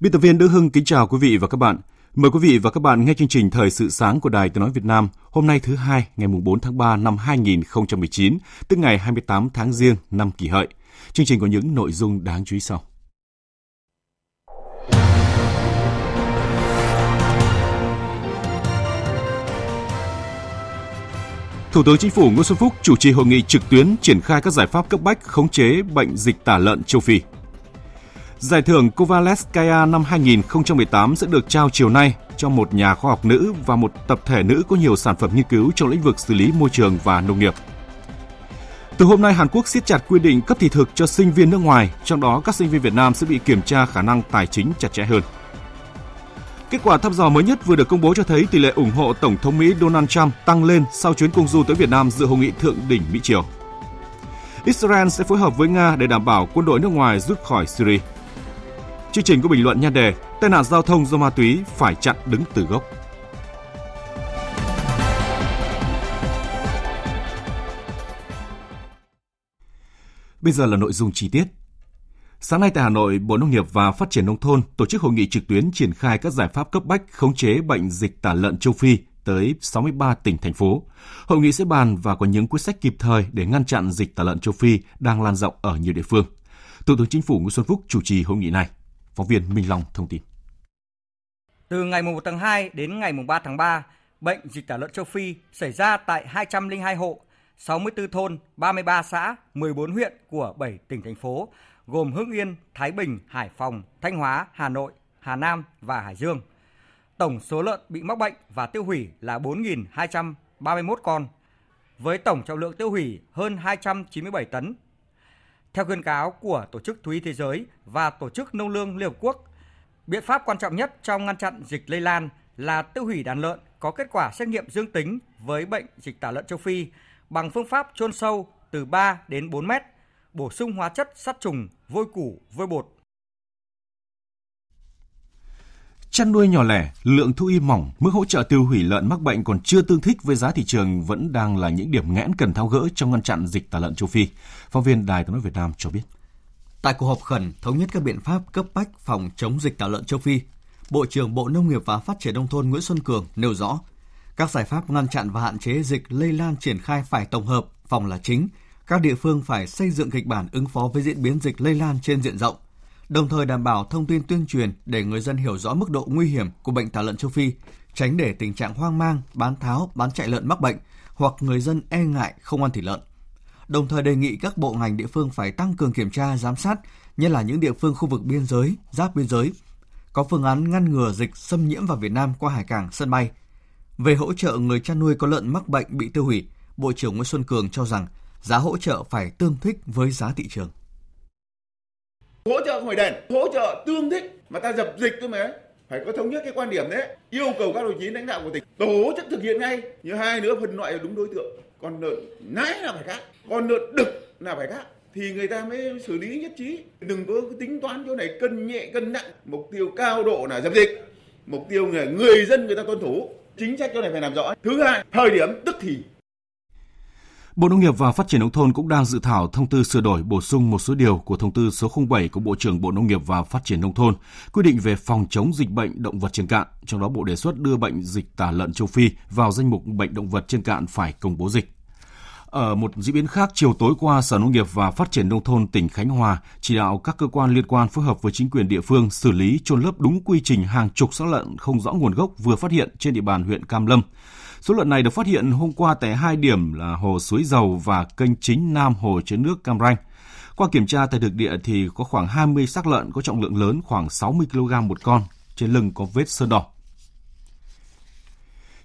Biên tập viên Đức Hưng kính chào quý vị và các bạn. Mời quý vị và các bạn nghe chương trình Thời sự sáng của Đài Tiếng Nói Việt Nam hôm nay thứ hai ngày 4 tháng 3 năm 2019, tức ngày 28 tháng Giêng năm kỷ hợi. Chương trình có những nội dung đáng chú ý sau. Thủ tướng Chính phủ Nguyễn Xuân Phúc chủ trì hội nghị trực tuyến triển khai các giải pháp cấp bách khống chế bệnh dịch tả lợn châu Phi. Giải thưởng Kovalevskaya năm 2018 sẽ được trao chiều nay cho một nhà khoa học nữ và một tập thể nữ có nhiều sản phẩm nghiên cứu trong lĩnh vực xử lý môi trường và nông nghiệp. Từ hôm nay, Hàn Quốc siết chặt quy định cấp thị thực cho sinh viên nước ngoài, trong đó các sinh viên Việt Nam sẽ bị kiểm tra khả năng tài chính chặt chẽ hơn. Kết quả thăm dò mới nhất vừa được công bố cho thấy tỷ lệ ủng hộ Tổng thống Mỹ Donald Trump tăng lên sau chuyến công du tới Việt Nam dự hội nghị thượng đỉnh Mỹ-Triều. Israel sẽ phối hợp với Nga để đảm bảo quân đội nước ngoài rút khỏi Syria. Chương trình có bình luận nhan đề Tai nạn giao thông do ma túy phải chặn đứng từ gốc. Bây giờ là nội dung chi tiết. Sáng nay tại Hà Nội, Bộ Nông nghiệp và Phát triển Nông thôn tổ chức hội nghị trực tuyến triển khai các giải pháp cấp bách khống chế bệnh dịch tả lợn châu Phi tới 63 tỉnh, thành phố. Hội nghị sẽ bàn và có những quyết sách kịp thời để ngăn chặn dịch tả lợn châu Phi đang lan rộng ở nhiều địa phương. Thủ tướng Chính phủ Nguyễn Xuân Phúc chủ trì hội nghị này. Phóng viên Minh Long thông tin. Từ ngày 1 tháng 2 đến ngày 3 tháng 3, bệnh dịch tả lợn châu Phi xảy ra tại 202 hộ, 64 thôn, 33 xã, 14 huyện của 7 tỉnh thành phố, gồm Hưng Yên, Thái Bình, Hải Phòng, Thanh Hóa, Hà Nội, Hà Nam và Hải Dương. Tổng số lợn bị mắc bệnh và tiêu hủy là 4.231 con, với tổng trọng lượng tiêu hủy hơn 297 tấn. Theo khuyên cáo của Tổ chức Thú y Thế giới và Tổ chức Nông lương Liên Hợp Quốc, biện pháp quan trọng nhất trong ngăn chặn dịch lây lan là tiêu hủy đàn lợn có kết quả xét nghiệm dương tính với bệnh dịch tả lợn châu Phi bằng phương pháp chôn sâu từ 3 đến 4 mét, bổ sung hóa chất sát trùng, vôi củ, vôi bột. Chăn nuôi nhỏ lẻ, lượng thu y mỏng, mức hỗ trợ tiêu hủy lợn mắc bệnh còn chưa tương thích với giá thị trường vẫn đang là những điểm nghẽn cần tháo gỡ trong ngăn chặn dịch tả lợn châu Phi. Phóng viên Đài tiếng nói Việt Nam cho biết. Tại cuộc họp khẩn thống nhất các biện pháp cấp bách phòng chống dịch tả lợn châu Phi, Bộ trưởng Bộ Nông nghiệp và Phát triển nông thôn Nguyễn Xuân Cường nêu rõ, các giải pháp ngăn chặn và hạn chế dịch lây lan triển khai phải tổng hợp, phòng là chính. Các địa phương phải xây dựng kịch bản ứng phó với diễn biến dịch lây lan trên diện rộng, đồng thời đảm bảo thông tin tuyên truyền để người dân hiểu rõ mức độ nguy hiểm của bệnh tả lợn châu Phi, tránh để tình trạng hoang mang, bán tháo, bán chạy lợn mắc bệnh hoặc người dân e ngại không ăn thịt lợn. Đồng thời đề nghị các bộ ngành địa phương phải tăng cường kiểm tra, giám sát, nhất là những địa phương khu vực biên giới, giáp biên giới, có phương án ngăn ngừa dịch xâm nhiễm vào Việt Nam qua hải cảng, sân bay. Về hỗ trợ người chăn nuôi có lợn mắc bệnh bị tiêu hủy, Bộ trưởng Nguyễn Xuân Cường cho rằng giá hỗ trợ phải tương thích với giá thị trường. Hỗ trợ không phải đền, hỗ trợ tương thích mà ta dập dịch thôi mà phải có thống nhất cái quan điểm đấy. Yêu cầu các đồng chí lãnh đạo của tỉnh tổ chức thực hiện ngay như hai nữa phân loại đúng đối tượng. Còn lợn nái là phải khác còn lợn đực là phải khác. Thì người ta mới xử lý nhất trí. Đừng có tính toán chỗ này cân nhẹ cân nặng. Mục tiêu cao độ là dập dịch. Mục tiêu là người dân người ta tuân thủ. Chính sách chỗ này phải làm rõ. Thứ hai thời điểm tức thì. Bộ Nông nghiệp và Phát triển Nông thôn cũng đang dự thảo thông tư sửa đổi bổ sung một số điều của thông tư số 07 của Bộ trưởng Bộ Nông nghiệp và Phát triển Nông thôn, quy định về phòng chống dịch bệnh động vật trên cạn. Trong đó, Bộ đề xuất đưa bệnh dịch tả lợn châu Phi vào danh mục bệnh động vật trên cạn phải công bố dịch. Ở một diễn biến khác, chiều tối qua, Sở Nông nghiệp và Phát triển Nông thôn tỉnh Khánh Hòa chỉ đạo các cơ quan liên quan phối hợp với chính quyền địa phương xử lý trôn lấp đúng quy trình hàng chục xác lợn không rõ nguồn gốc vừa phát hiện trên địa bàn huyện Cam Lâm. Số lợn này được phát hiện hôm qua tại hai điểm là hồ Suối Dầu và kênh chính Nam Hồ chứa nước Cam Ranh. Qua kiểm tra tại thực địa thì có khoảng 20 xác lợn có trọng lượng lớn khoảng 60 kg một con, trên lưng có vết sơn đỏ.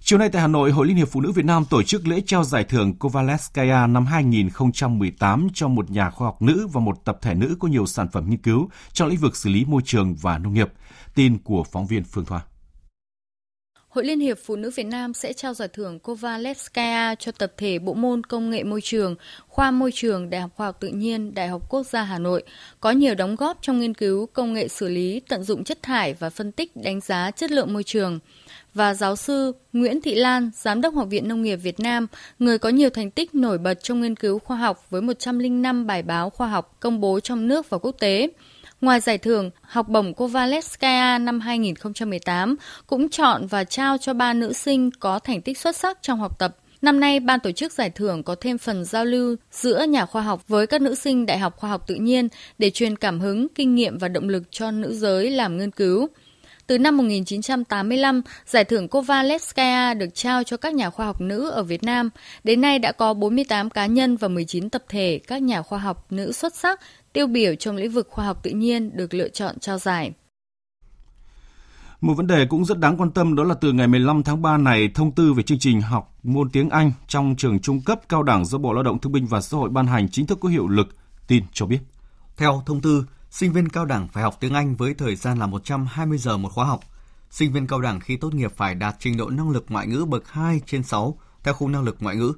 Chiều nay tại Hà Nội, Hội Liên hiệp Phụ nữ Việt Nam tổ chức lễ trao giải thưởng Kovalevskaya năm 2018 cho một nhà khoa học nữ và một tập thể nữ có nhiều sản phẩm nghiên cứu trong lĩnh vực xử lý môi trường và nông nghiệp. Tin của phóng viên Phương Thoa. Hội Liên hiệp Phụ nữ Việt Nam sẽ trao giải thưởng Kovalevskaya cho tập thể bộ môn công nghệ môi trường, khoa môi trường Đại học Khoa học Tự nhiên, Đại học Quốc gia Hà Nội, có nhiều đóng góp trong nghiên cứu công nghệ xử lý, tận dụng chất thải và phân tích đánh giá chất lượng môi trường và giáo sư Nguyễn Thị Lan, Giám đốc Học viện Nông nghiệp Việt Nam, người có nhiều thành tích nổi bật trong nghiên cứu khoa học với 105 bài báo khoa học công bố trong nước và quốc tế. Ngoài giải thưởng, học bổng Kovalevskaya năm 2018 cũng chọn và trao cho ba nữ sinh có thành tích xuất sắc trong học tập. Năm nay, ban tổ chức giải thưởng có thêm phần giao lưu giữa nhà khoa học với các nữ sinh Đại học Khoa học Tự nhiên để truyền cảm hứng, kinh nghiệm và động lực cho nữ giới làm nghiên cứu. Từ năm 1985, giải thưởng Kovalevskaya được trao cho các nhà khoa học nữ ở Việt Nam. Đến nay đã có 48 cá nhân và 19 tập thể các nhà khoa học nữ xuất sắc tiêu biểu trong lĩnh vực khoa học tự nhiên được lựa chọn trao giải. Một vấn đề cũng rất đáng quan tâm đó là từ ngày 15 tháng 3 này, thông tư về chương trình học môn tiếng Anh trong trường trung cấp cao đẳng do Bộ Lao động Thương binh và Xã hội ban hành chính thức có hiệu lực, tin cho biết. Theo thông tư, sinh viên cao đẳng phải học tiếng Anh với thời gian là 120 giờ một khóa học. Sinh viên cao đẳng khi tốt nghiệp phải đạt trình độ năng lực ngoại ngữ bậc 2 trên 6 theo khung năng lực ngoại ngữ.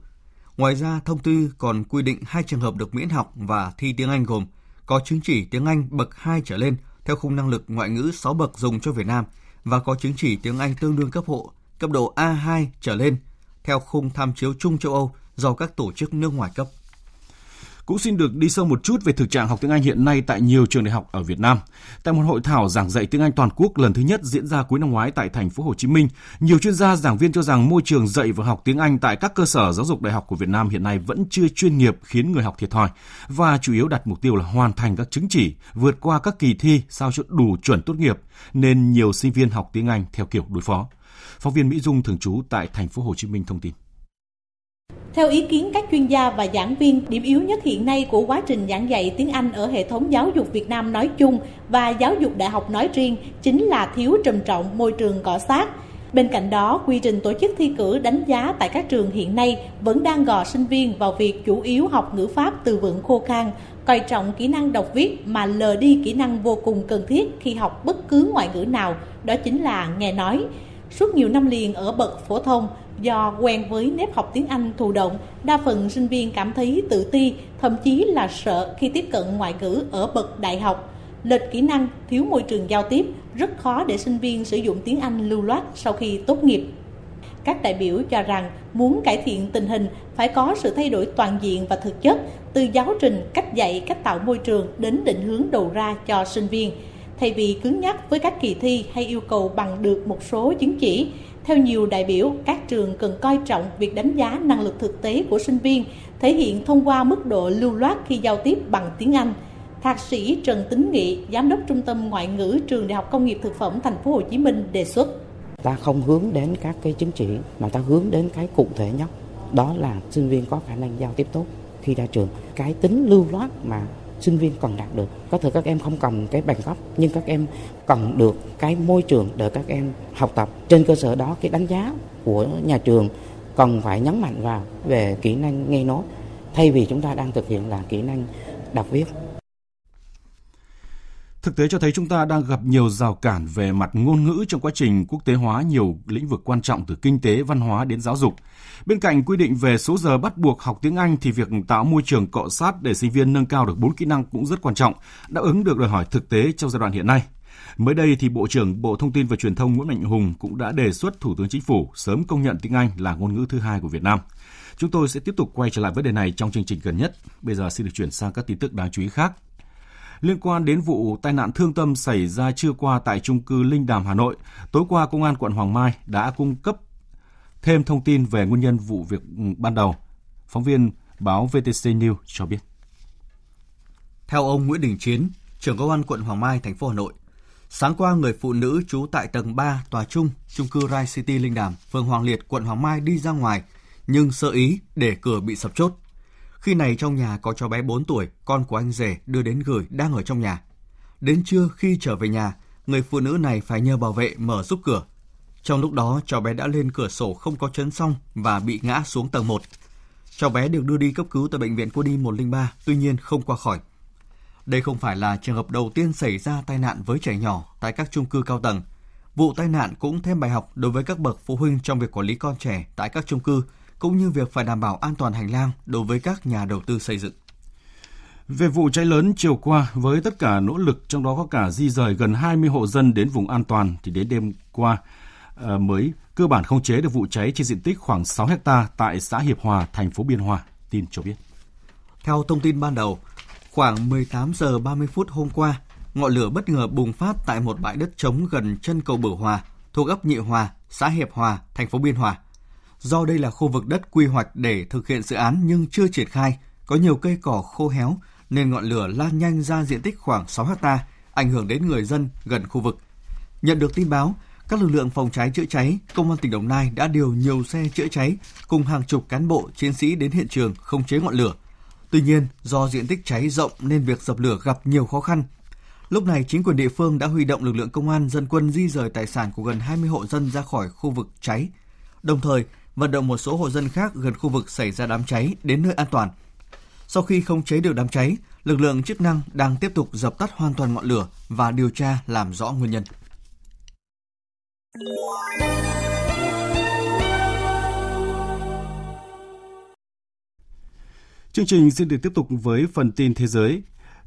Ngoài ra, thông tư còn quy định hai trường hợp được miễn học và thi tiếng Anh gồm có chứng chỉ tiếng Anh bậc 2 trở lên theo khung năng lực ngoại ngữ 6 bậc dùng cho Việt Nam và có chứng chỉ tiếng Anh tương đương cấp hộ cấp độ A2 trở lên theo khung tham chiếu chung châu Âu do các tổ chức nước ngoài cấp. Cũng xin được đi sâu một chút về thực trạng học tiếng Anh hiện nay tại nhiều trường đại học ở Việt Nam. Tại một hội thảo giảng dạy tiếng Anh toàn quốc lần thứ nhất diễn ra cuối năm ngoái tại thành phố Hồ Chí Minh, nhiều chuyên gia giảng viên cho rằng môi trường dạy và học tiếng Anh tại các cơ sở giáo dục đại học của Việt Nam hiện nay vẫn chưa chuyên nghiệp khiến người học thiệt thòi và chủ yếu đặt mục tiêu là hoàn thành các chứng chỉ, vượt qua các kỳ thi sao cho đủ chuẩn tốt nghiệp nên nhiều sinh viên học tiếng Anh theo kiểu đối phó. Phóng viên Mỹ Dung thường trú tại thành phố Hồ Chí Minh thông tin. Theo ý kiến các chuyên gia và giảng viên, điểm yếu nhất hiện nay của quá trình giảng dạy tiếng Anh ở hệ thống giáo dục Việt Nam nói chung và giáo dục đại học nói riêng chính là thiếu trầm trọng môi trường cọ sát. Bên cạnh đó, quy trình tổ chức thi cử đánh giá tại các trường hiện nay vẫn đang gò sinh viên vào việc chủ yếu học ngữ pháp từ vựng khô khan, coi trọng kỹ năng đọc viết mà lờ đi kỹ năng vô cùng cần thiết khi học bất cứ ngoại ngữ nào, đó chính là nghe nói. Suốt nhiều năm liền ở bậc phổ thông, Do quen với nếp học tiếng Anh thụ động, đa phần sinh viên cảm thấy tự ti, thậm chí là sợ khi tiếp cận ngoại ngữ ở bậc đại học. Lệch kỹ năng, thiếu môi trường giao tiếp, rất khó để sinh viên sử dụng tiếng Anh lưu loát sau khi tốt nghiệp. Các đại biểu cho rằng muốn cải thiện tình hình phải có sự thay đổi toàn diện và thực chất từ giáo trình, cách dạy, cách tạo môi trường đến định hướng đầu ra cho sinh viên. Thay vì cứng nhắc với các kỳ thi hay yêu cầu bằng được một số chứng chỉ, theo nhiều đại biểu, các trường cần coi trọng việc đánh giá năng lực thực tế của sinh viên, thể hiện thông qua mức độ lưu loát khi giao tiếp bằng tiếng Anh. Thạc sĩ Trần Tính Nghị, giám đốc Trung tâm Ngoại ngữ Trường Đại học Công nghiệp Thực phẩm Thành phố Hồ Chí Minh đề xuất. Ta không hướng đến các cái chứng chỉ mà ta hướng đến cái cụ thể nhất, đó là sinh viên có khả năng giao tiếp tốt khi ra trường. Cái tính lưu loát mà sinh viên cần đạt được. Có thể các em không cần cái bằng cấp, nhưng các em cần được cái môi trường để các em học tập. Trên cơ sở đó, cái đánh giá của nhà trường cần phải nhấn mạnh vào về kỹ năng nghe nói, thay vì chúng ta đang thực hiện là kỹ năng đọc viết. Thực tế cho thấy chúng ta đang gặp nhiều rào cản về mặt ngôn ngữ trong quá trình quốc tế hóa nhiều lĩnh vực quan trọng từ kinh tế, văn hóa đến giáo dục. Bên cạnh quy định về số giờ bắt buộc học tiếng Anh thì việc tạo môi trường cọ sát để sinh viên nâng cao được 4 kỹ năng cũng rất quan trọng, đáp ứng được đòi hỏi thực tế trong giai đoạn hiện nay. Mới đây thì Bộ trưởng Bộ Thông tin và Truyền thông Nguyễn Mạnh Hùng cũng đã đề xuất Thủ tướng Chính phủ sớm công nhận tiếng Anh là ngôn ngữ thứ hai của Việt Nam. Chúng tôi sẽ tiếp tục quay trở lại vấn đề này trong chương trình gần nhất. Bây giờ xin được chuyển sang các tin tức đáng chú ý khác liên quan đến vụ tai nạn thương tâm xảy ra trưa qua tại trung cư Linh Đàm, Hà Nội. Tối qua, Công an quận Hoàng Mai đã cung cấp thêm thông tin về nguyên nhân vụ việc ban đầu. Phóng viên báo VTC News cho biết. Theo ông Nguyễn Đình Chiến, trưởng công an quận Hoàng Mai, thành phố Hà Nội, sáng qua người phụ nữ trú tại tầng 3 tòa trung trung cư Rai City Linh Đàm, phường Hoàng Liệt, quận Hoàng Mai đi ra ngoài nhưng sơ ý để cửa bị sập chốt. Khi này trong nhà có cháu bé 4 tuổi, con của anh rể đưa đến gửi đang ở trong nhà. Đến trưa khi trở về nhà, người phụ nữ này phải nhờ bảo vệ mở giúp cửa. Trong lúc đó, cháu bé đã lên cửa sổ không có chấn xong và bị ngã xuống tầng 1. Cháu bé được đưa đi cấp cứu tại bệnh viện Quân y 103, tuy nhiên không qua khỏi. Đây không phải là trường hợp đầu tiên xảy ra tai nạn với trẻ nhỏ tại các chung cư cao tầng. Vụ tai nạn cũng thêm bài học đối với các bậc phụ huynh trong việc quản lý con trẻ tại các chung cư, cũng như việc phải đảm bảo an toàn hành lang đối với các nhà đầu tư xây dựng. Về vụ cháy lớn chiều qua, với tất cả nỗ lực trong đó có cả di rời gần 20 hộ dân đến vùng an toàn thì đến đêm qua uh, mới cơ bản không chế được vụ cháy trên diện tích khoảng 6 hecta tại xã Hiệp Hòa, thành phố Biên Hòa, tin cho biết. Theo thông tin ban đầu, khoảng 18 giờ 30 phút hôm qua, ngọn lửa bất ngờ bùng phát tại một bãi đất trống gần chân cầu Bửu Hòa, thuộc ấp Nhị Hòa, xã Hiệp Hòa, thành phố Biên Hòa. Do đây là khu vực đất quy hoạch để thực hiện dự án nhưng chưa triển khai, có nhiều cây cỏ khô héo nên ngọn lửa lan nhanh ra diện tích khoảng 6 hecta, ảnh hưởng đến người dân gần khu vực. Nhận được tin báo, các lực lượng phòng cháy chữa cháy, công an tỉnh Đồng Nai đã điều nhiều xe chữa cháy cùng hàng chục cán bộ chiến sĩ đến hiện trường khống chế ngọn lửa. Tuy nhiên, do diện tích cháy rộng nên việc dập lửa gặp nhiều khó khăn. Lúc này, chính quyền địa phương đã huy động lực lượng công an dân quân di rời tài sản của gần 20 hộ dân ra khỏi khu vực cháy. Đồng thời, vận động một số hộ dân khác gần khu vực xảy ra đám cháy đến nơi an toàn. Sau khi không chế được đám cháy, lực lượng chức năng đang tiếp tục dập tắt hoàn toàn ngọn lửa và điều tra làm rõ nguyên nhân. Chương trình xin được tiếp tục với phần tin thế giới.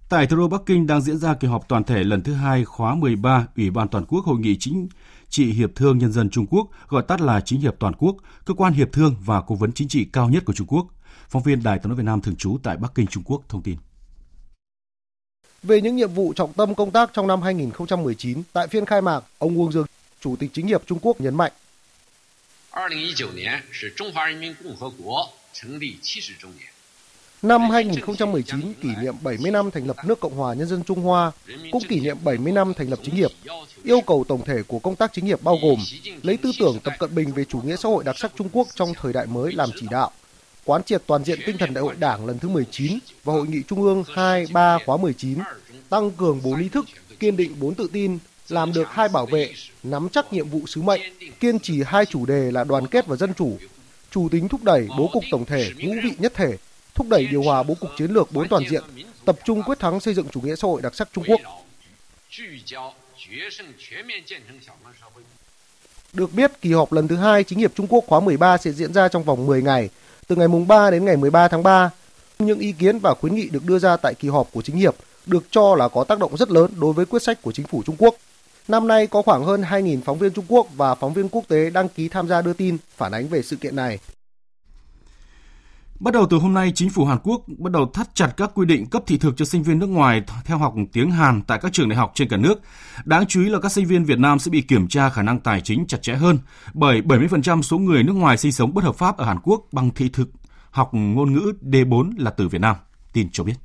Tại thủ đô Bắc Kinh đang diễn ra kỳ họp toàn thể lần thứ hai khóa 13 Ủy ban Toàn quốc Hội nghị chính trị Hiệp thương Nhân dân Trung Quốc, gọi tắt là Chính hiệp Toàn quốc, cơ quan hiệp thương và cố vấn chính trị cao nhất của Trung Quốc. Phóng viên Đài tiếng nói Việt Nam thường trú tại Bắc Kinh, Trung Quốc thông tin. Về những nhiệm vụ trọng tâm công tác trong năm 2019, tại phiên khai mạc, ông Uông Dương, Chủ tịch Chính hiệp Trung Quốc nhấn mạnh. 2019 年是中华人民共和国成立70周年。 Năm 2019 kỷ niệm 70 năm thành lập nước Cộng hòa Nhân dân Trung Hoa, cũng kỷ niệm 70 năm thành lập chính hiệp. Yêu cầu tổng thể của công tác chính hiệp bao gồm lấy tư tưởng Tập Cận Bình về chủ nghĩa xã hội đặc sắc Trung Quốc trong thời đại mới làm chỉ đạo, quán triệt toàn diện tinh thần đại hội Đảng lần thứ 19 và hội nghị Trung ương 2, 3 khóa 19, tăng cường bốn ý thức, kiên định bốn tự tin, làm được hai bảo vệ, nắm chắc nhiệm vụ sứ mệnh, kiên trì hai chủ đề là đoàn kết và dân chủ, chủ tính thúc đẩy bố cục tổng thể, ngũ vị nhất thể, thúc đẩy điều hòa bố cục chiến lược bốn toàn diện, tập trung quyết thắng xây dựng chủ nghĩa xã hội đặc sắc Trung Quốc. Được biết, kỳ họp lần thứ hai chính hiệp Trung Quốc khóa 13 sẽ diễn ra trong vòng 10 ngày, từ ngày mùng 3 đến ngày 13 tháng 3. Những ý kiến và khuyến nghị được đưa ra tại kỳ họp của chính hiệp được cho là có tác động rất lớn đối với quyết sách của chính phủ Trung Quốc. Năm nay có khoảng hơn 2.000 phóng viên Trung Quốc và phóng viên quốc tế đăng ký tham gia đưa tin phản ánh về sự kiện này. Bắt đầu từ hôm nay, chính phủ Hàn Quốc bắt đầu thắt chặt các quy định cấp thị thực cho sinh viên nước ngoài theo học tiếng Hàn tại các trường đại học trên cả nước. Đáng chú ý là các sinh viên Việt Nam sẽ bị kiểm tra khả năng tài chính chặt chẽ hơn, bởi 70% số người nước ngoài sinh sống bất hợp pháp ở Hàn Quốc bằng thị thực học ngôn ngữ D4 là từ Việt Nam. Tin cho biết.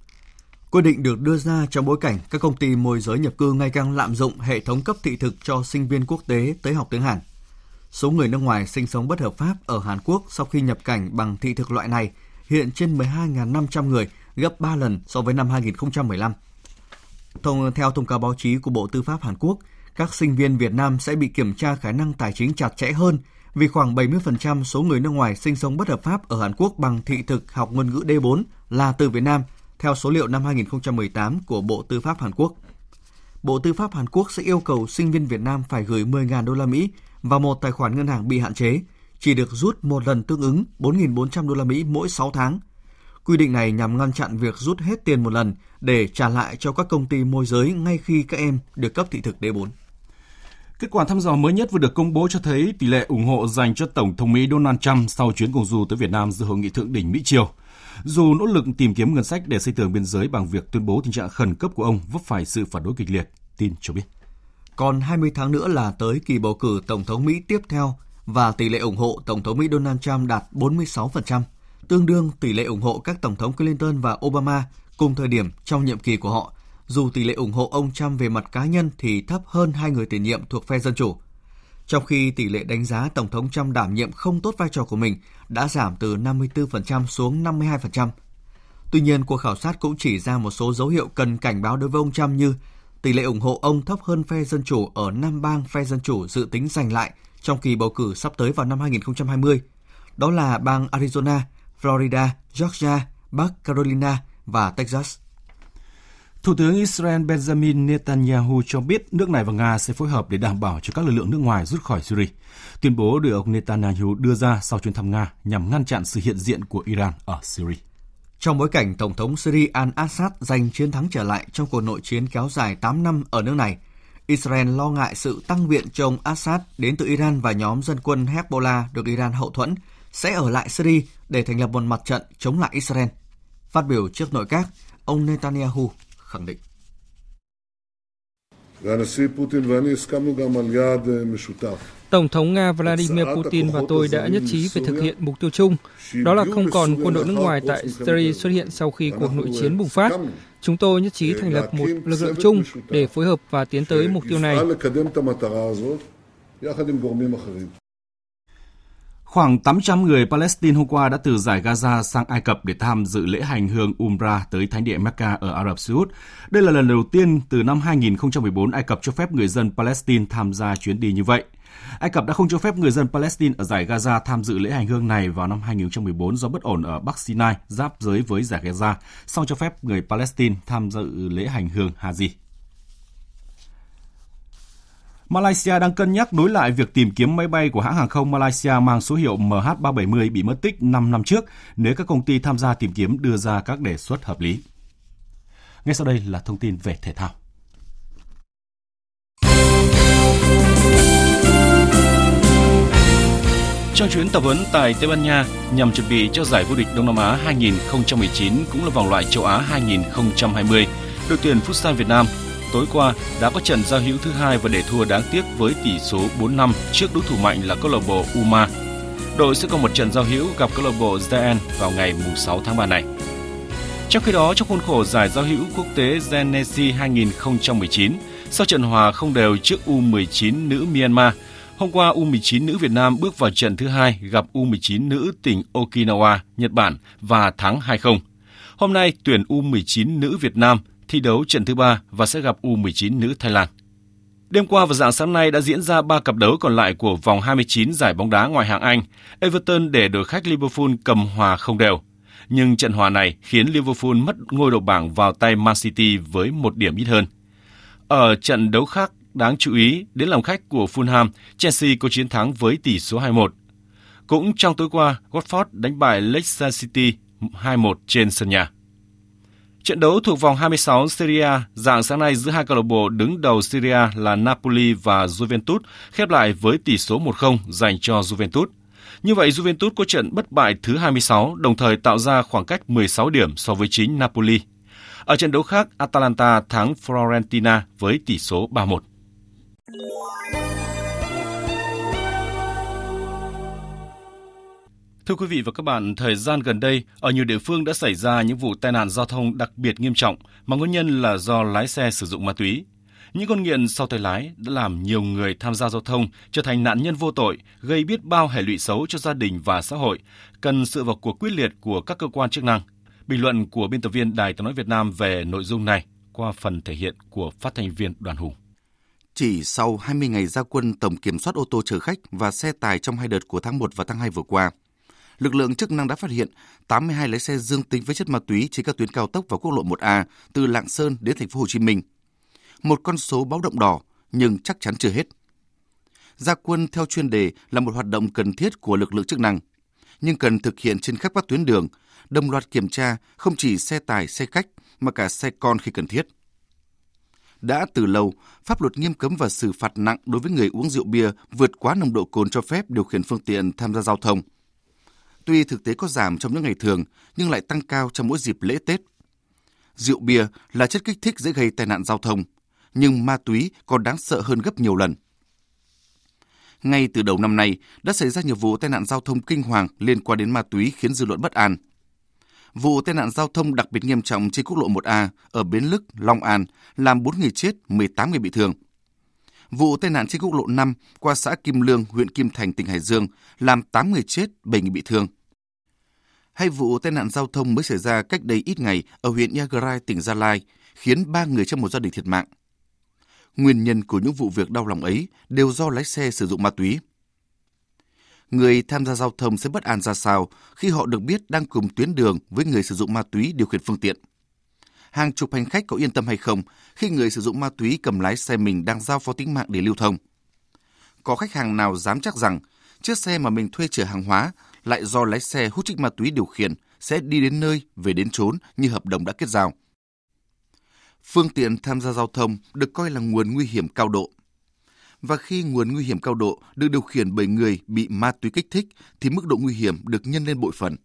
Quyết định được đưa ra trong bối cảnh các công ty môi giới nhập cư ngày càng lạm dụng hệ thống cấp thị thực cho sinh viên quốc tế tới học tiếng Hàn. Số người nước ngoài sinh sống bất hợp pháp ở Hàn Quốc sau khi nhập cảnh bằng thị thực loại này hiện trên 12.500 người, gấp 3 lần so với năm 2015. Thông, theo thông cáo báo chí của Bộ Tư pháp Hàn Quốc, các sinh viên Việt Nam sẽ bị kiểm tra khả năng tài chính chặt chẽ hơn vì khoảng 70% số người nước ngoài sinh sống bất hợp pháp ở Hàn Quốc bằng thị thực học ngôn ngữ D4 là từ Việt Nam, theo số liệu năm 2018 của Bộ Tư pháp Hàn Quốc. Bộ Tư pháp Hàn Quốc sẽ yêu cầu sinh viên Việt Nam phải gửi 10.000 đô la Mỹ vào một tài khoản ngân hàng bị hạn chế – chỉ được rút một lần tương ứng 4.400 đô la Mỹ mỗi 6 tháng. Quy định này nhằm ngăn chặn việc rút hết tiền một lần để trả lại cho các công ty môi giới ngay khi các em được cấp thị thực D4. Kết quả thăm dò mới nhất vừa được công bố cho thấy tỷ lệ ủng hộ dành cho Tổng thống Mỹ Donald Trump sau chuyến công du tới Việt Nam dự hội nghị thượng đỉnh Mỹ-Triều. Dù nỗ lực tìm kiếm ngân sách để xây tường biên giới bằng việc tuyên bố tình trạng khẩn cấp của ông vấp phải sự phản đối kịch liệt, tin cho biết. Còn 20 tháng nữa là tới kỳ bầu cử Tổng thống Mỹ tiếp theo và tỷ lệ ủng hộ Tổng thống Mỹ Donald Trump đạt 46%, tương đương tỷ lệ ủng hộ các Tổng thống Clinton và Obama cùng thời điểm trong nhiệm kỳ của họ, dù tỷ lệ ủng hộ ông Trump về mặt cá nhân thì thấp hơn hai người tiền nhiệm thuộc phe Dân Chủ. Trong khi tỷ lệ đánh giá Tổng thống Trump đảm nhiệm không tốt vai trò của mình đã giảm từ 54% xuống 52%. Tuy nhiên, cuộc khảo sát cũng chỉ ra một số dấu hiệu cần cảnh báo đối với ông Trump như tỷ lệ ủng hộ ông thấp hơn phe Dân Chủ ở năm bang phe Dân Chủ dự tính giành lại trong kỳ bầu cử sắp tới vào năm 2020. Đó là bang Arizona, Florida, Georgia, Bắc Carolina và Texas. Thủ tướng Israel Benjamin Netanyahu cho biết nước này và Nga sẽ phối hợp để đảm bảo cho các lực lượng nước ngoài rút khỏi Syria. Tuyên bố được ông Netanyahu đưa ra sau chuyến thăm Nga nhằm ngăn chặn sự hiện diện của Iran ở Syria. Trong bối cảnh Tổng thống Syria al-Assad giành chiến thắng trở lại trong cuộc nội chiến kéo dài 8 năm ở nước này, Israel lo ngại sự tăng viện cho ông Assad đến từ Iran và nhóm dân quân Hezbollah được Iran hậu thuẫn sẽ ở lại Syria để thành lập một mặt trận chống lại Israel. Phát biểu trước nội các, ông Netanyahu khẳng định. Tổng thống Nga Vladimir Putin và tôi đã nhất trí về thực hiện mục tiêu chung, đó là không còn quân đội nước ngoài tại Syria xuất hiện sau khi cuộc nội chiến bùng phát. Chúng tôi nhất trí thành lập một lực lượng chung để phối hợp và tiến tới mục tiêu này. Khoảng 800 người Palestine hôm qua đã từ giải Gaza sang Ai Cập để tham dự lễ hành hương Umrah tới Thánh địa Mecca ở Ả Rập Xê Út. Đây là lần đầu tiên từ năm 2014 Ai Cập cho phép người dân Palestine tham gia chuyến đi như vậy. Ai Cập đã không cho phép người dân Palestine ở giải Gaza tham dự lễ hành hương này vào năm 2014 do bất ổn ở Bắc Sinai, giáp giới với giải Gaza, sau cho phép người Palestine tham dự lễ hành hương Haji. Malaysia đang cân nhắc nối lại việc tìm kiếm máy bay của hãng hàng không Malaysia mang số hiệu MH370 bị mất tích 5 năm trước nếu các công ty tham gia tìm kiếm đưa ra các đề xuất hợp lý. Ngay sau đây là thông tin về thể thao. Trong chuyến tập huấn tại Tây Ban Nha nhằm chuẩn bị cho giải vô địch Đông Nam Á 2019 cũng là vòng loại châu Á 2020, đội tuyển Futsal Việt Nam tối qua đã có trận giao hữu thứ hai và để thua đáng tiếc với tỷ số 4-5 trước đối thủ mạnh là câu lạc bộ UMA. Đội sẽ có một trận giao hữu gặp câu lạc bộ Zaen vào ngày 6 tháng 3 này. Trong khi đó, trong khuôn khổ giải giao hữu quốc tế Genesi 2019, sau trận hòa không đều trước U19 nữ Myanmar, hôm qua U19 nữ Việt Nam bước vào trận thứ hai gặp U19 nữ tỉnh Okinawa, Nhật Bản và thắng 2-0. Hôm nay, tuyển U19 nữ Việt Nam thi đấu trận thứ ba và sẽ gặp U19 nữ Thái Lan. Đêm qua và dạng sáng nay đã diễn ra ba cặp đấu còn lại của vòng 29 giải bóng đá ngoại hạng Anh. Everton để đội khách Liverpool cầm hòa không đều. Nhưng trận hòa này khiến Liverpool mất ngôi đầu bảng vào tay Man City với một điểm ít hơn. Ở trận đấu khác đáng chú ý đến lòng khách của Fulham, Chelsea có chiến thắng với tỷ số 2-1. Cũng trong tối qua, Watford đánh bại Leicester City 2-1 trên sân nhà. Trận đấu thuộc vòng 26 Serie A dạng sáng nay giữa hai câu lạc bộ đứng đầu Serie A là Napoli và Juventus khép lại với tỷ số 1-0 dành cho Juventus. Như vậy, Juventus có trận bất bại thứ 26, đồng thời tạo ra khoảng cách 16 điểm so với chính Napoli. Ở trận đấu khác, Atalanta thắng Florentina với tỷ số 3-1. Thưa quý vị và các bạn, thời gian gần đây, ở nhiều địa phương đã xảy ra những vụ tai nạn giao thông đặc biệt nghiêm trọng mà nguyên nhân là do lái xe sử dụng ma túy. Những con nghiện sau tay lái đã làm nhiều người tham gia giao thông trở thành nạn nhân vô tội, gây biết bao hệ lụy xấu cho gia đình và xã hội, cần sự vào cuộc quyết liệt của các cơ quan chức năng. Bình luận của biên tập viên Đài tiếng nói Việt Nam về nội dung này qua phần thể hiện của phát thanh viên Đoàn Hùng. Chỉ sau 20 ngày ra quân tổng kiểm soát ô tô chở khách và xe tải trong hai đợt của tháng 1 và tháng 2 vừa qua, lực lượng chức năng đã phát hiện 82 lái xe dương tính với chất ma túy trên các tuyến cao tốc và quốc lộ 1A từ Lạng Sơn đến thành phố Hồ Chí Minh. Một con số báo động đỏ nhưng chắc chắn chưa hết. Gia quân theo chuyên đề là một hoạt động cần thiết của lực lượng chức năng, nhưng cần thực hiện trên khắp các tuyến đường, đồng loạt kiểm tra không chỉ xe tải, xe khách mà cả xe con khi cần thiết. Đã từ lâu, pháp luật nghiêm cấm và xử phạt nặng đối với người uống rượu bia vượt quá nồng độ cồn cho phép điều khiển phương tiện tham gia giao thông – Tuy thực tế có giảm trong những ngày thường, nhưng lại tăng cao trong mỗi dịp lễ Tết. Rượu bia là chất kích thích dễ gây tai nạn giao thông, nhưng ma túy còn đáng sợ hơn gấp nhiều lần. Ngay từ đầu năm nay, đã xảy ra nhiều vụ tai nạn giao thông kinh hoàng liên quan đến ma túy khiến dư luận bất an. Vụ tai nạn giao thông đặc biệt nghiêm trọng trên quốc lộ 1A ở Bến Lức, Long An làm 4 người chết, 18 người bị thương. Vụ tai nạn trên quốc lộ 5 qua xã Kim Lương, huyện Kim Thành, tỉnh Hải Dương làm 8 người chết, 7 người bị thương. Hay vụ tai nạn giao thông mới xảy ra cách đây ít ngày ở huyện Yagrai, tỉnh Gia Lai, khiến ba người trong một gia đình thiệt mạng. Nguyên nhân của những vụ việc đau lòng ấy đều do lái xe sử dụng ma túy. Người tham gia giao thông sẽ bất an ra sao khi họ được biết đang cùng tuyến đường với người sử dụng ma túy điều khiển phương tiện. Hàng chục hành khách có yên tâm hay không khi người sử dụng ma túy cầm lái xe mình đang giao phó tính mạng để lưu thông? Có khách hàng nào dám chắc rằng chiếc xe mà mình thuê chở hàng hóa lại do lái xe hút trích ma túy điều khiển sẽ đi đến nơi, về đến chốn như hợp đồng đã kết giao? Phương tiện tham gia giao thông được coi là nguồn nguy hiểm cao độ. Và khi nguồn nguy hiểm cao độ được điều khiển bởi người bị ma túy kích thích thì mức độ nguy hiểm được nhân lên bội phần.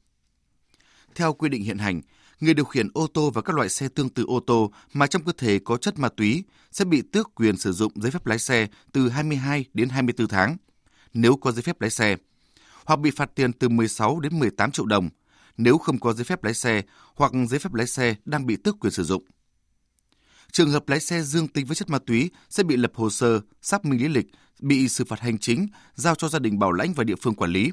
Theo quy định hiện hành, người điều khiển ô tô và các loại xe tương tự ô tô mà trong cơ thể có chất ma túy sẽ bị tước quyền sử dụng giấy phép lái xe từ 22 đến 24 tháng nếu có giấy phép lái xe, hoặc bị phạt tiền từ 16 đến 18 triệu đồng nếu không có giấy phép lái xe hoặc giấy phép lái xe đang bị tước quyền sử dụng. Trường hợp lái xe dương tính với chất ma túy sẽ bị lập hồ sơ, xác minh lý lịch, bị xử phạt hành chính, giao cho gia đình bảo lãnh và địa phương quản lý.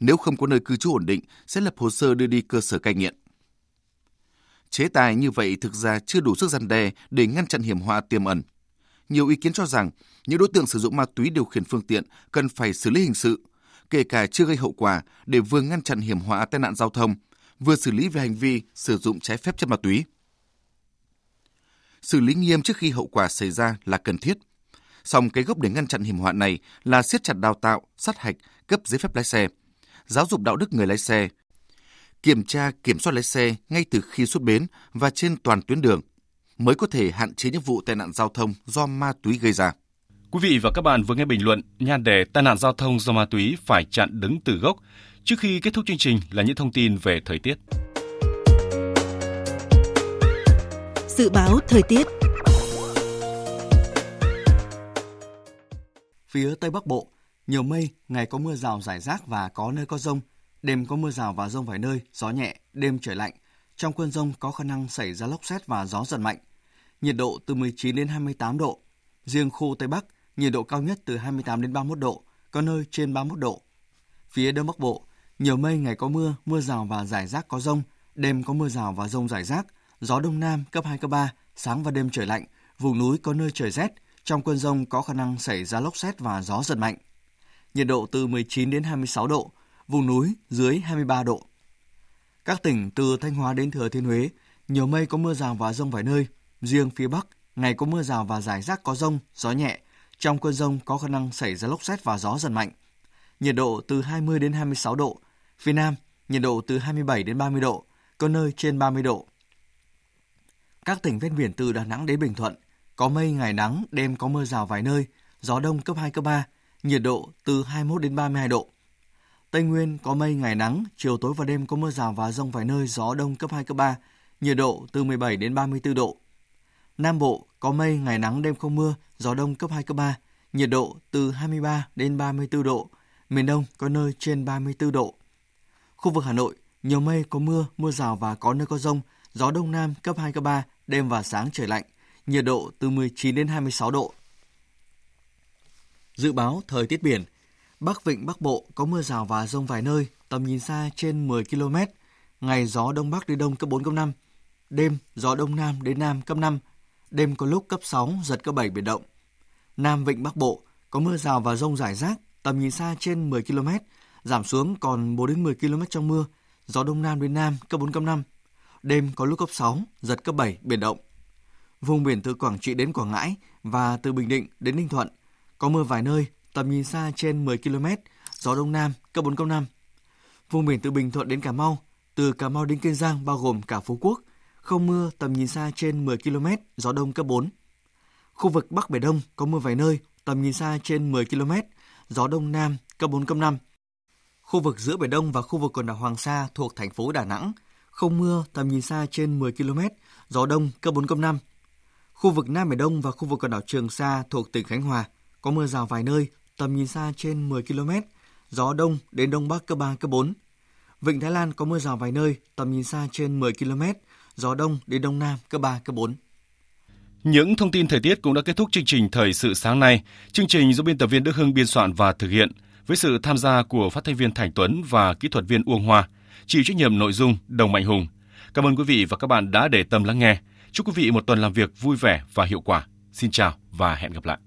Nếu không có nơi cư trú ổn định, sẽ lập hồ sơ đưa đi cơ sở cai nghiện. Chế tài như vậy thực ra chưa đủ sức gian đe để ngăn chặn hiểm họa tiềm ẩn. Nhiều ý kiến cho rằng những đối tượng sử dụng ma túy điều khiển phương tiện cần phải xử lý hình sự, kể cả chưa gây hậu quả để vừa ngăn chặn hiểm họa tai nạn giao thông, vừa xử lý về hành vi sử dụng trái phép chất ma túy xử lý nghiêm trước khi hậu quả xảy ra là cần thiết. Song cái gốc để ngăn chặn hiểm họa này là siết chặt đào tạo, sát hạch, cấp giấy phép lái xe, giáo dục đạo đức người lái xe, kiểm tra kiểm soát lái xe ngay từ khi xuất bến và trên toàn tuyến đường mới có thể hạn chế những vụ tai nạn giao thông do ma túy gây ra. Quý vị và các bạn vừa nghe bình luận nhan đề tai nạn giao thông do ma túy phải chặn đứng từ gốc. Trước khi kết thúc chương trình là những thông tin về thời tiết. Dự báo thời tiết Phía Tây Bắc Bộ, nhiều mây, ngày có mưa rào rải rác và có nơi có rông. Đêm có mưa rào và rông vài nơi, gió nhẹ, đêm trời lạnh. Trong cơn rông có khả năng xảy ra lốc xét và gió giật mạnh. Nhiệt độ từ 19 đến 28 độ. Riêng khu Tây Bắc, nhiệt độ cao nhất từ 28 đến 31 độ, có nơi trên 31 độ. Phía Đông Bắc Bộ, nhiều mây, ngày có mưa, mưa rào và rải rác có rông. Đêm có mưa rào và rông rải rác, gió đông nam cấp 2, cấp 3, sáng và đêm trời lạnh, vùng núi có nơi trời rét, trong cơn rông có khả năng xảy ra lốc xét và gió giật mạnh. Nhiệt độ từ 19 đến 26 độ, vùng núi dưới 23 độ. Các tỉnh từ Thanh Hóa đến Thừa Thiên Huế, nhiều mây có mưa rào và rông vài nơi, riêng phía Bắc, ngày có mưa rào và rải rác có rông, gió nhẹ, trong cơn rông có khả năng xảy ra lốc xét và gió giật mạnh. Nhiệt độ từ 20 đến 26 độ, phía Nam, nhiệt độ từ 27 đến 30 độ, có nơi trên 30 độ. Các tỉnh ven biển từ Đà Nẵng đến Bình Thuận có mây ngày nắng, đêm có mưa rào vài nơi, gió đông cấp 2 cấp 3, nhiệt độ từ 21 đến 32 độ. Tây Nguyên có mây ngày nắng, chiều tối và đêm có mưa rào và rông vài nơi, gió đông cấp 2 cấp 3, nhiệt độ từ 17 đến 34 độ. Nam Bộ có mây ngày nắng đêm không mưa, gió đông cấp 2 cấp 3, nhiệt độ từ 23 đến 34 độ. Miền Đông có nơi trên 34 độ. Khu vực Hà Nội nhiều mây có mưa, mưa rào và có nơi có rông, gió đông nam cấp 2 cấp 3, đêm và sáng trời lạnh, nhiệt độ từ 19 đến 26 độ. Dự báo thời tiết biển, Bắc Vịnh Bắc Bộ có mưa rào và rông vài nơi, tầm nhìn xa trên 10 km, ngày gió đông bắc đến đông cấp 4 cấp 5, đêm gió đông nam đến nam cấp 5, đêm có lúc cấp 6 giật cấp 7 biển động. Nam Vịnh Bắc Bộ có mưa rào và rông rải rác, tầm nhìn xa trên 10 km, giảm xuống còn 4 đến 10 km trong mưa, gió đông nam đến nam cấp 4 cấp 5, đêm có lúc cấp 6, giật cấp 7, biển động. Vùng biển từ Quảng Trị đến Quảng Ngãi và từ Bình Định đến Ninh Thuận có mưa vài nơi, tầm nhìn xa trên 10 km, gió đông nam cấp 4 cấp 5. Vùng biển từ Bình Thuận đến Cà Mau, từ Cà Mau đến Kiên Giang bao gồm cả Phú Quốc, không mưa, tầm nhìn xa trên 10 km, gió đông cấp 4. Khu vực Bắc Biển Đông có mưa vài nơi, tầm nhìn xa trên 10 km, gió đông nam cấp 4 cấp 5. Khu vực giữa Biển Đông và khu vực quần đảo Hoàng Sa thuộc thành phố Đà Nẵng không mưa, tầm nhìn xa trên 10 km, gió đông cấp 4 cấp 5. Khu vực Nam Biển Đông và khu vực quần đảo Trường Sa thuộc tỉnh Khánh Hòa có mưa rào vài nơi, tầm nhìn xa trên 10 km, gió đông đến đông bắc cấp 3 cấp 4. Vịnh Thái Lan có mưa rào vài nơi, tầm nhìn xa trên 10 km, gió đông đến đông nam cấp 3 cấp 4. Những thông tin thời tiết cũng đã kết thúc chương trình Thời sự sáng nay. Chương trình do biên tập viên Đức Hưng biên soạn và thực hiện với sự tham gia của phát thanh viên Thành Tuấn và kỹ thuật viên Uông Hoa. Chịu trách nhiệm nội dung, Đồng Mạnh Hùng. Cảm ơn quý vị và các bạn đã để tâm lắng nghe. Chúc quý vị một tuần làm việc vui vẻ và hiệu quả. Xin chào và hẹn gặp lại.